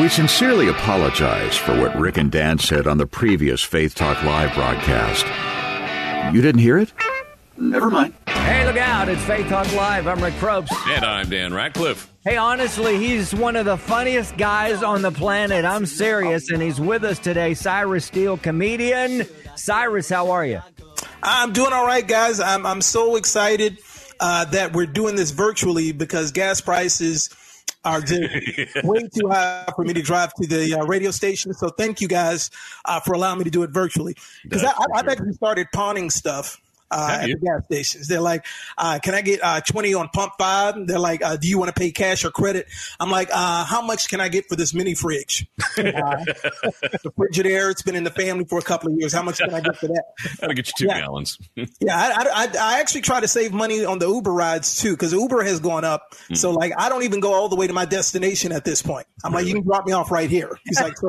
We sincerely apologize for what Rick and Dan said on the previous Faith Talk Live broadcast. You didn't hear it? Never mind. Hey, look out. It's Faith Talk Live. I'm Rick Probst. And I'm Dan Ratcliffe. Hey, honestly, he's one of the funniest guys on the planet. I'm serious, and he's with us today. Cyrus Steele, comedian. Cyrus, how are you? I'm doing all right, guys. I'm, I'm so excited uh, that we're doing this virtually because gas prices – are just way too high for me to drive to the uh, radio station. So thank you guys uh, for allowing me to do it virtually. Because I've actually started pawning stuff uh, at the gas stations. They're like, uh, "Can I get uh, twenty on pump five? They're like, uh, "Do you want to pay cash or credit?" I'm like, uh, "How much can I get for this mini fridge? The Frigidaire, it's been in the family for a couple of years. How much can I get for that?" Gotta get you two Yeah. gallons. Yeah, I, I, I actually try to save money on the Uber rides too, because Uber has gone up. So like, I don't even go all the way to my destination at this point. I'm like, you can drop me off right here. He's like, so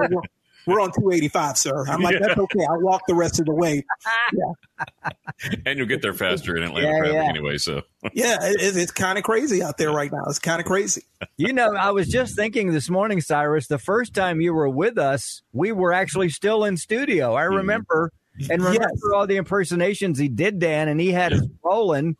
we're, we're on 285, sir. I'm like, that's okay. I'll walk the rest of the way. and you'll get there faster in Atlanta Yeah, traffic yeah. anyway. So Yeah, it, it's kind of crazy out there right now. It's kind of crazy. You know, I was just thinking this morning, Cyrus, the first time you were with us, we were actually still in studio. I remember and remember Yes. all the impersonations he did, Dan, and he had us rolling.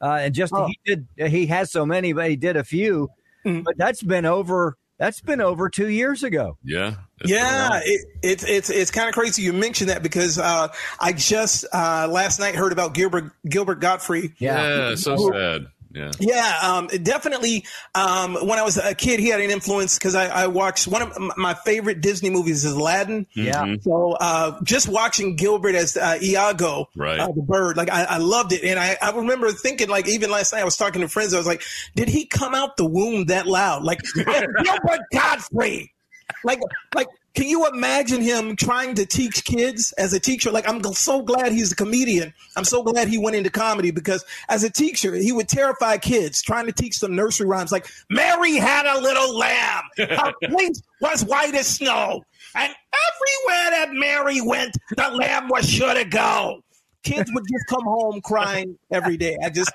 Uh, and just Oh. he did he has so many, but he did a few. Mhm. But that's been over that's been over two years ago. yeah, that's been a Yeah, while. it, it's it's it's kind of crazy you mentioned that because uh, I just uh, last night heard about Gilbert Gilbert Gottfried. yeah, so sad. Yeah, Yeah, um, definitely. Um, when I was a kid, he had an influence because I, I watched one of my favorite Disney movies is Aladdin. Yeah. So uh, just watching Gilbert as uh, Iago, Right. uh, the bird, like I, I loved it, and I, I remember thinking, like even last night, I was talking to friends, I was like, did he come out the womb that loud? Like Gilbert Gottfried, like like. Can you imagine him trying to teach kids as a teacher? Like, I'm so glad he's a comedian. I'm so glad he went into comedy because as a teacher, he would terrify kids trying to teach them nursery rhymes like, Mary had a little lamb. Her fleece was white as snow. And everywhere that Mary went, the lamb was sure to go. Kids would just come home crying every day. I just,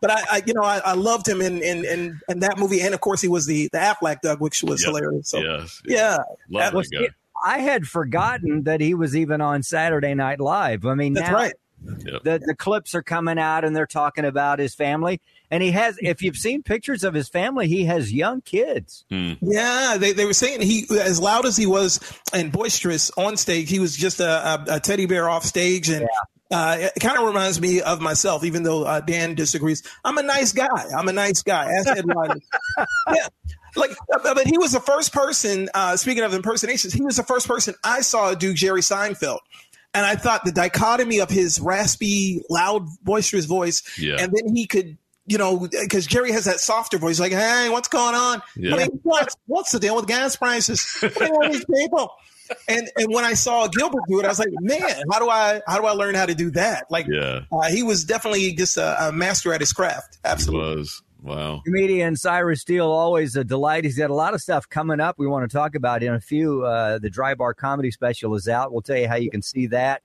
but I, I you know, I, I loved him in, in, in, in that movie. And of course, he was the, the Aflac Duck, which was Yep. hilarious. So, yes, yeah. love Well, that guy. see, I had forgotten that he was even on Saturday Night Live. I mean, That's now right. Yep. the the clips are coming out and they're talking about his family. And he has, if you've seen pictures of his family, he has young kids. Hmm. Yeah, they, they were saying he, as loud as he was and boisterous on stage, he was just a, a, a teddy bear off stage. And uh, it kind of reminds me of myself, even though uh, Dan disagrees. I'm a nice guy. I'm a nice guy. Ask Ed yeah. Like, uh, but he was the first person, uh, speaking of impersonations, he was the first person I saw do Jerry Seinfeld. And I thought the dichotomy of his raspy, loud, boisterous voice, Yeah. and then he could, you know, because Jerry has that softer voice, like, "Hey, what's going on? Yeah. I mean, what's what's the deal with gas prices? What are all these people?" And and when I saw Gilbert do it, I was like, "Man, how do I how do I learn how to do that?" Like, Yeah, uh, he was definitely just a, a master at his craft. he Absolutely. was. Wow. Comedian Cyrus Steele, always a delight. He's got a lot of stuff coming up we want to talk about in a few. Uh, the Dry Bar Comedy Special is out. We'll tell you how you can see that.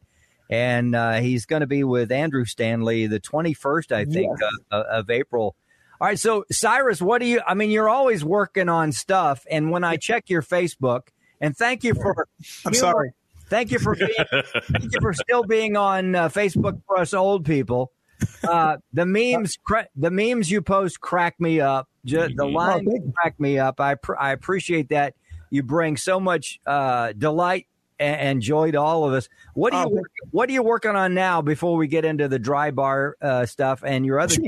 And uh, he's going to be with Andrew Stanley the 21st, I think, uh, of April. All right. So, Cyrus, what do you, I mean, you're always working on stuff. And when I check your Facebook, and thank you for, I'm know, sorry. Thank you for being, thank you for still being on uh, Facebook for us old people. Uh, the memes, cra- the memes you post crack me up. Ju- the lines thank crack me up. I pr- I appreciate that. You bring so much uh, delight and, and joy to all of us. What are Oh, you thank What are you working on now? Before we get into the dry bar uh, stuff and your other Sure.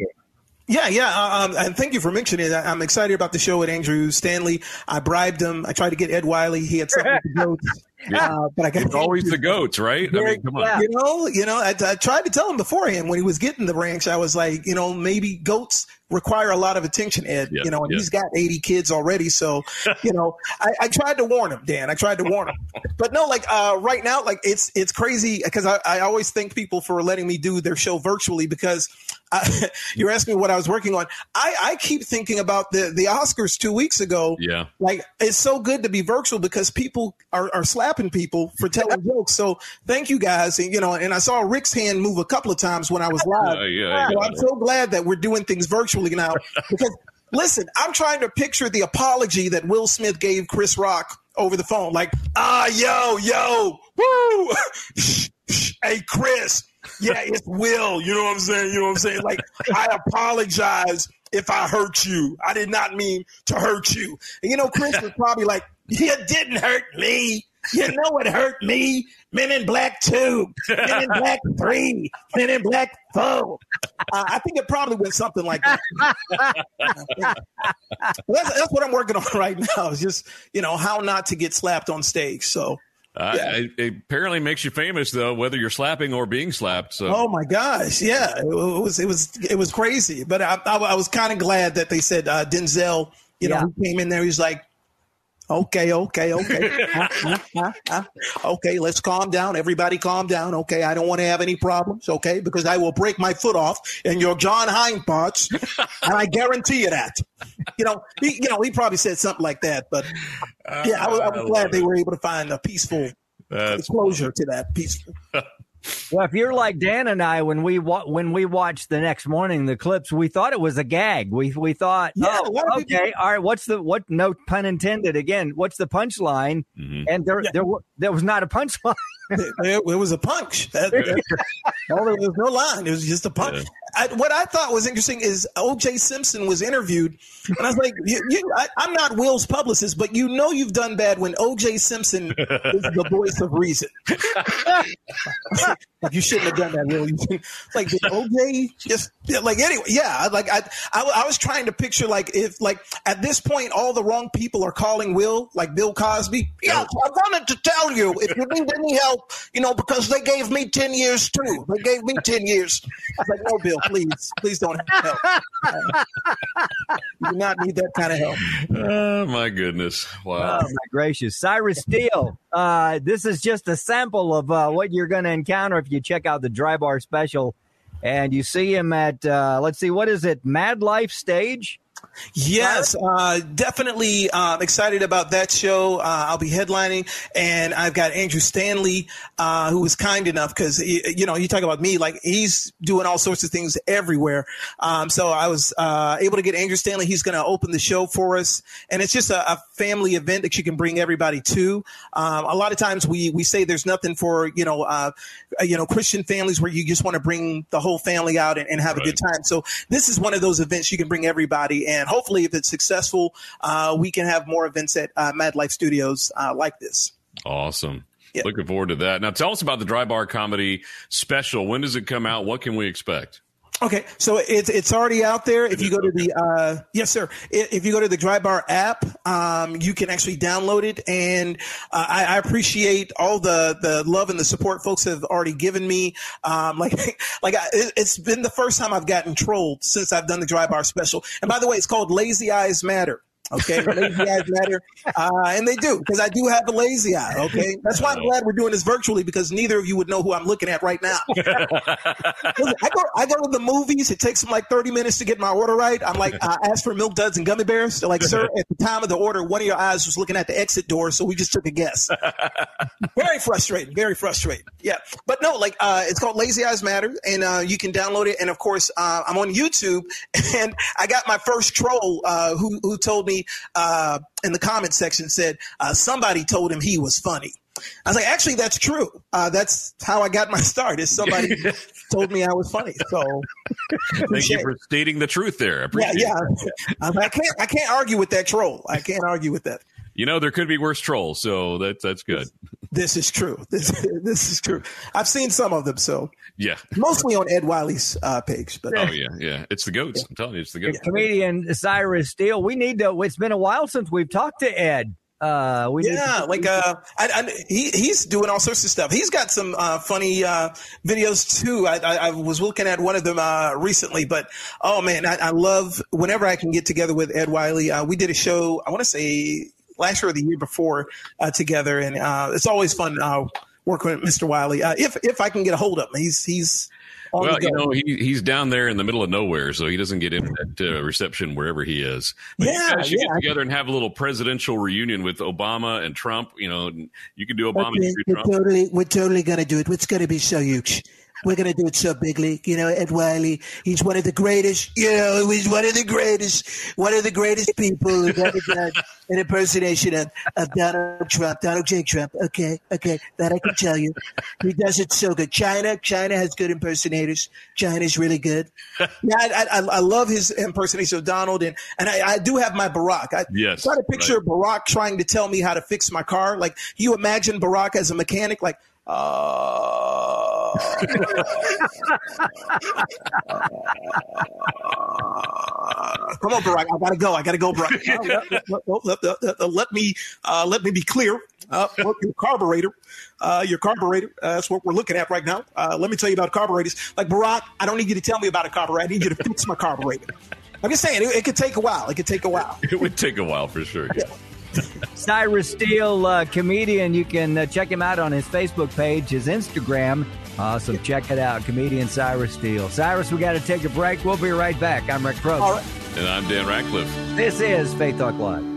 Yeah, yeah. uh, Um, and thank you for mentioning it. I- I'm excited about the show with Andrew Stanley. I bribed him. I tried to get Ed Wiley. He had something with the goats. Uh, but I got It's always the goats, right? I mean, come on. You know, you know, I, I tried to tell him beforehand when he was getting the ranch. I was like, you know, maybe goats require a lot of attention, Ed. Yeah, you know, and yeah. he's got 80 kids already. So, you know, I, I tried to warn him, Dan. I tried to warn him. But no, like uh, right now, like it's it's crazy because I, I always thank people for letting me do their show virtually because I, you're asking me what I was working on. I, I keep thinking about the the Oscars two weeks ago. Yeah. Like it's so good to be virtual because people are, are slapping people for telling jokes. So thank you guys. And you know, and I saw Rick's hand move a couple of times when I was live. Uh, yeah, so. I'm so glad that we're doing things virtually now because listen, I'm trying to picture the apology that Will Smith gave Chris Rock over the phone. Like, ah, yo, yo, woo, hey, Chris. Yeah, it's Will. You know what I'm saying? You know what I'm saying? Like, I apologize if I hurt you. I did not mean to hurt you. And you know, Chris was probably like, you didn't hurt me. You know it hurt me. Men in Black 2, Men in Black 3, Men in Black 4. Uh, I think it probably went something like that. that's, that's what I'm working on right now is just, you know, how not to get slapped on stage. So, Uh, it, it apparently makes you famous, though, whether you're slapping or being slapped. So, Oh my gosh, yeah, it was it was it was crazy. But I, I, I was kind of glad that they said uh, Denzel. You know, Yeah. who came in there. He's like, okay, okay, okay, Uh, uh, uh, uh. okay. Let's calm down. Everybody, calm down. Okay, I don't want to have any problems. Okay, because I will break my foot off in your John Hine parts, and I guarantee you that. You know, he, you know, he probably said something like that. But yeah, I was, I was I glad they it. were able to find a peaceful that's closure to that. Peaceful. Well, if you're like Dan and I, when we wa- when we watched the next morning the clips, we thought it was a gag. We we thought, Yeah, oh, a lot of people- okay, all right. What's the what? No pun intended. Again, what's the punchline? Mhm. And there there there was not a punchline. it, it was a punch. That, no, there was no line. It was just a punch. Yeah. I, what I thought was interesting is O.J. Simpson was interviewed, and I was like, you, you, I, "I'm not Will's publicist, but you know you've done bad when O.J. Simpson is the voice of reason. like you shouldn't have done that, Will. Like did O.J. just like anyway? Yeah, like I, I, I was trying to picture like if like at this point all the wrong people are calling Will, like Bill Cosby. Yeah, I wanted to tell you if you need any help, you know, because they gave me ten years too. They gave me ten years. I was like, no, Bill, please, please don't help. you do not need that kind of help. Oh, my goodness. Wow. Oh my gracious, Cyrus Steele. Uh, this is just a sample of uh, what you're going to encounter if you check out the Dry Bar special, and you see him at uh, let's see, what is it, Mad Life Stage? Yes, uh, definitely uh, excited about that show. Uh, I'll be headlining, and I've got Andrew Stanley, uh, who was kind enough because you know you talk about me, like he's doing all sorts of things everywhere. Um, so I was uh, able to get Andrew Stanley. He's going to open the show for us, and it's just a, a family event that you can bring everybody to. Um, a lot of times we we say there's nothing for you know uh, you know Christian families where you just want to bring the whole family out and, and have a good time. So this is one of those events you can bring everybody, and hopefully, if it's successful, uh, we can have more events at uh, Mad Life Studios uh, like this. Awesome. Yeah. Looking forward to that. Now, tell us about the Dry Bar Comedy special. When does it come out? What can we expect? Okay, so it's it's already out there. If you go to the uh, yes, sir. If you go to the Dry Bar app, um, you can actually download it, and uh, I, I appreciate all the the love and the support folks have already given me. Um, like like I, it, it's been the first time I've gotten trolled since I've done the Dry Bar special. And by the way, it's called Lazy Eyes Matter. Okay, lazy eyes matter, uh, and they do because I do have a lazy eye. Okay, that's why I'm glad we're doing this virtually because neither of you would know who I'm looking at right now. Listen, I go, I go to the movies. It takes them like 30 minutes to get my order right. I'm like, I asked for milk duds and gummy bears. They're like, sir, at the time of the order, one of your eyes was looking at the exit door, so we just took a guess. very frustrating, very frustrating. Yeah, but no, like, uh, it's called Lazy Eyes Matter, and uh, you can download it. And of course, uh, I'm on YouTube, and I got my first troll uh, who who told me uh, in the comment section said uh, somebody told him he was funny. I was like, actually, that's true. Uh, that's how I got my start. Is somebody told me I was funny. So Thank you for stating the truth there. I yeah, yeah. Um, I can't, I can't argue with that troll. I can't argue with that. You know, there could be worse trolls, so that's that's good. This is true. This, this is true. I've seen some of them, so Yeah. mostly on Ed Wiley's uh, page. But Oh yeah, yeah. It's the goats. I'm telling you, it's the goats. Comedian Cyrus Steele. We need to. It's been a while since we've talked to Ed. Uh, we yeah, like uh, I, I, he he's doing all sorts of stuff. He's got some uh, funny uh, videos too. I, I, I, was looking at one of them uh, recently, but oh man, I, I, love whenever I can get together with Ed Wiley. Uh, we did a show. I want to say last year or the year before uh, together, and it's always fun working with Mr. Wiley. if if I can get a hold of him, he's he's well, you know, he, he's down there in the middle of nowhere, so he doesn't get internet uh, reception wherever he is. But yeah, you guys should yeah. get together and have a little presidential reunion with Obama and Trump. You know, you can do Obama. Okay, we're totally, we're totally going to do it. It's going to be so huge. We're going to do it so big league. You know, Ed Wiley, he's one of the greatest, you know, he's one of the greatest, one of the greatest people who've ever done an impersonation of, of Donald Trump, Donald J. Trump. Okay, okay, that I can tell you. He does it so good. China, China has good impersonators. China's really good. Yeah, I, I, I love his impersonation of Donald, and, and I, I do have my Barack. I yes, try to picture right. Barack trying to tell me how to fix my car. Like, you imagine Barack as a mechanic, like, uh, come on, Barack. I gotta go. I gotta go, Barack. let, let, let, let, me uh, let me be clear. Uh, your carburetor, uh, your carburetor. Uh, that's what we're looking at right now. Uh, let me tell you about carburetors. Like Barack, I don't need you to tell me about a carburetor. I need you to fix my carburetor. I'm just saying, it, it could take a while. It could take a while. It would take a while for sure. Yeah. Cyrus Steele, uh, comedian. You can uh, check him out on his Facebook page, his Instagram. Awesome. Check it out. Comedian Cyrus Steele. Cyrus, we got to take a break. We'll be right back. I'm Rick Probst. And I'm Dan Ratcliffe. This is Faith Talk Live.